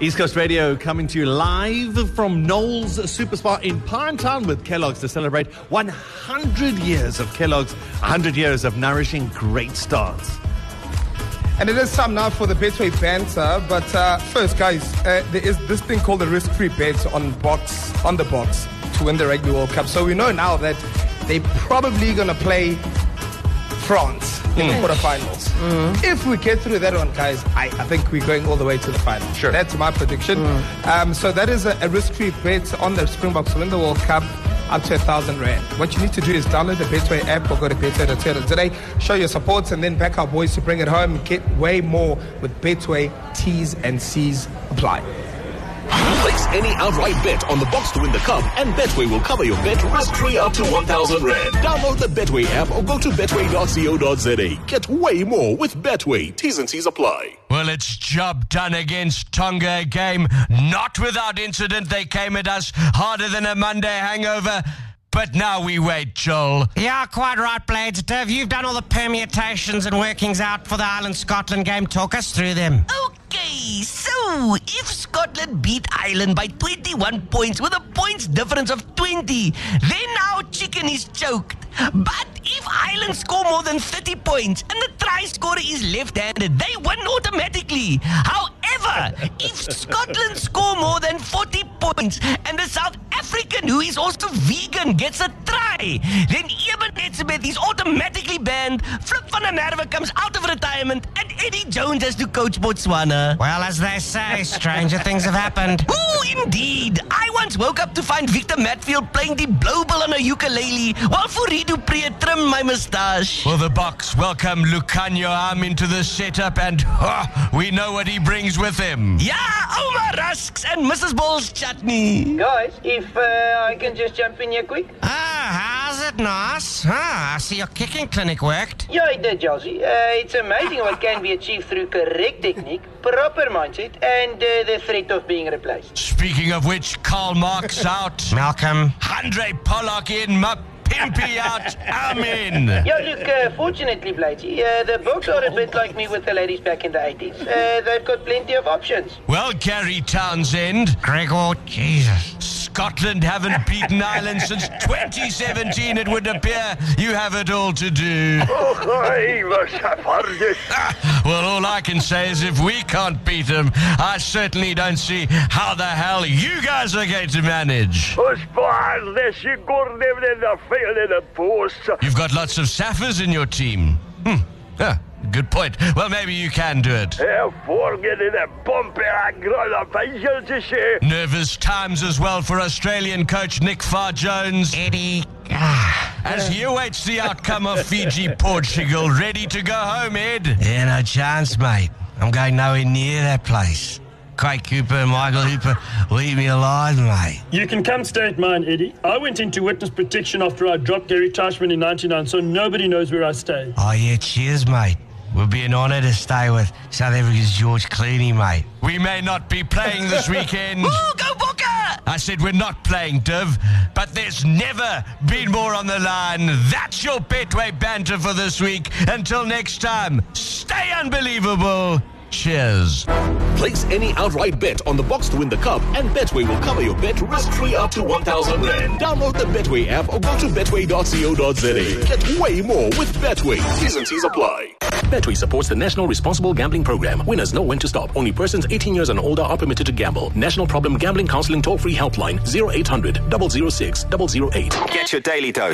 East Coast Radio coming to you live from Knowles Super Spar in Pinetown with Kellogg's to celebrate 100 years of Kellogg's, 100 years of nourishing great starts. And it is time now for the Betway banter. But uh, first, guys, uh, there is this thing called the risk-free bets on Boks on the Boks to win the Rugby World Cup. So we know now that they're probably going to play France Mm. in the quarterfinals. Mm. If we get through that one, guys, I, I think we're going all the way to the final. Sure. That's my prediction. Mm. Um, so that is a, a risk-free bet on the Springboks to win the World Cup up to a thousand rand. What you need to do is download the Betway app or go to betway.co today, show your support, and then back our boys to bring it home. Get way more with Betway. T's and C's apply. Place any outright bet on the Boks to win the cup, and Betway will cover your bet risk-free up to 1,000 Rand. Download the Betway app or go to betway.co.za. Get way more with Betway. T's and C's apply. Well, it's job done against Tonga. A game not without incident. They came at us harder than a Monday hangover. But now we wait, Joel. Yeah, quite right, Blades. Dev, you've done all the permutations and workings out for the Ireland Scotland game. Talk us through them. Okay, so if Scotland beat Ireland by 21 points with a points difference of 20, then our chicken is choked. But if Ireland score more than 30 points and the try scorer is left-handed, they win automatically. However, if Scotland score more than 40 points and the South African, who is also vegan, gets a try, then Eben Etzebeth is automatically banned. Flip van der Merwe comes out of retirement and Eddie Jones has to coach Botswana. Well, as they say, stranger things have happened. Oh, indeed. I once woke up to find Victor Matfield playing the blowball on a ukulele while Fourie du Preez trimmed my moustache. Well, the Boks welcome Lukhanyo Am into the setup? And oh, we know what he brings with him. Yeah, Ouma Rusks and Mrs. Ball's chutney. Guys, if uh, I can just jump in here quick. Ah, how's it, nice? Ah, I see your kicking clinic worked. Yeah, it did, Josie. Uh, it's amazing what can be achieved through correct technique, proper mindset, and uh, the threat of being replaced. Speaking of which, Karl Marx out. Malcolm. Andre Pollard in, my pimpy out. I'm in. Yeah, look, uh, fortunately, Blatey, uh, the Boks are a bit like me with the ladies back in the 80s. Uh, they've got plenty of options. Well, Gary Townsend, Gregor, Jesus. Scotland haven't beaten Ireland since 2017, it would appear. You have it all to do. Well, all I can say is if we can't beat them, I certainly don't see how the hell you guys are going to manage. You've got lots of Saffers in your team. Hmm. Ah, good point. Well, maybe you can do it. Nervous times as well for Australian coach Nick Farr Jones. Eddie. Ah. As he awaits the outcome of Fiji Portugal, ready to go home, Ed. Yeah, no chance, mate. I'm going nowhere near that place. Quade Cooper and Michael Hooper, leave me alive, mate. You can come stay at mine, Eddie. I went into witness protection after I dropped Gary Teichmann in 99, so nobody knows where I stay. Oh, yeah, cheers, mate. Will be an honour to stay with South Africa's George Clooney, mate. We may not be playing this weekend. Ooh, go Bokke! I said we're not playing, Div, but there's never been more on the line. That's your Betway banter for this week. Until next time, stay unbelievable. Cheers. Place any outright bet on the Boks to win the cup, and Betway will cover your bet risk-free up to 1,000 Rand. Download the Betway app or go to betway.co.za. Get way more with Betway. T's and C's apply. Betway supports the National Responsible Gambling Program. Winners know when to stop. Only persons 18 years and older are permitted to gamble. National Problem Gambling Counseling toll-free helpline 0800 006 008. Get your daily dose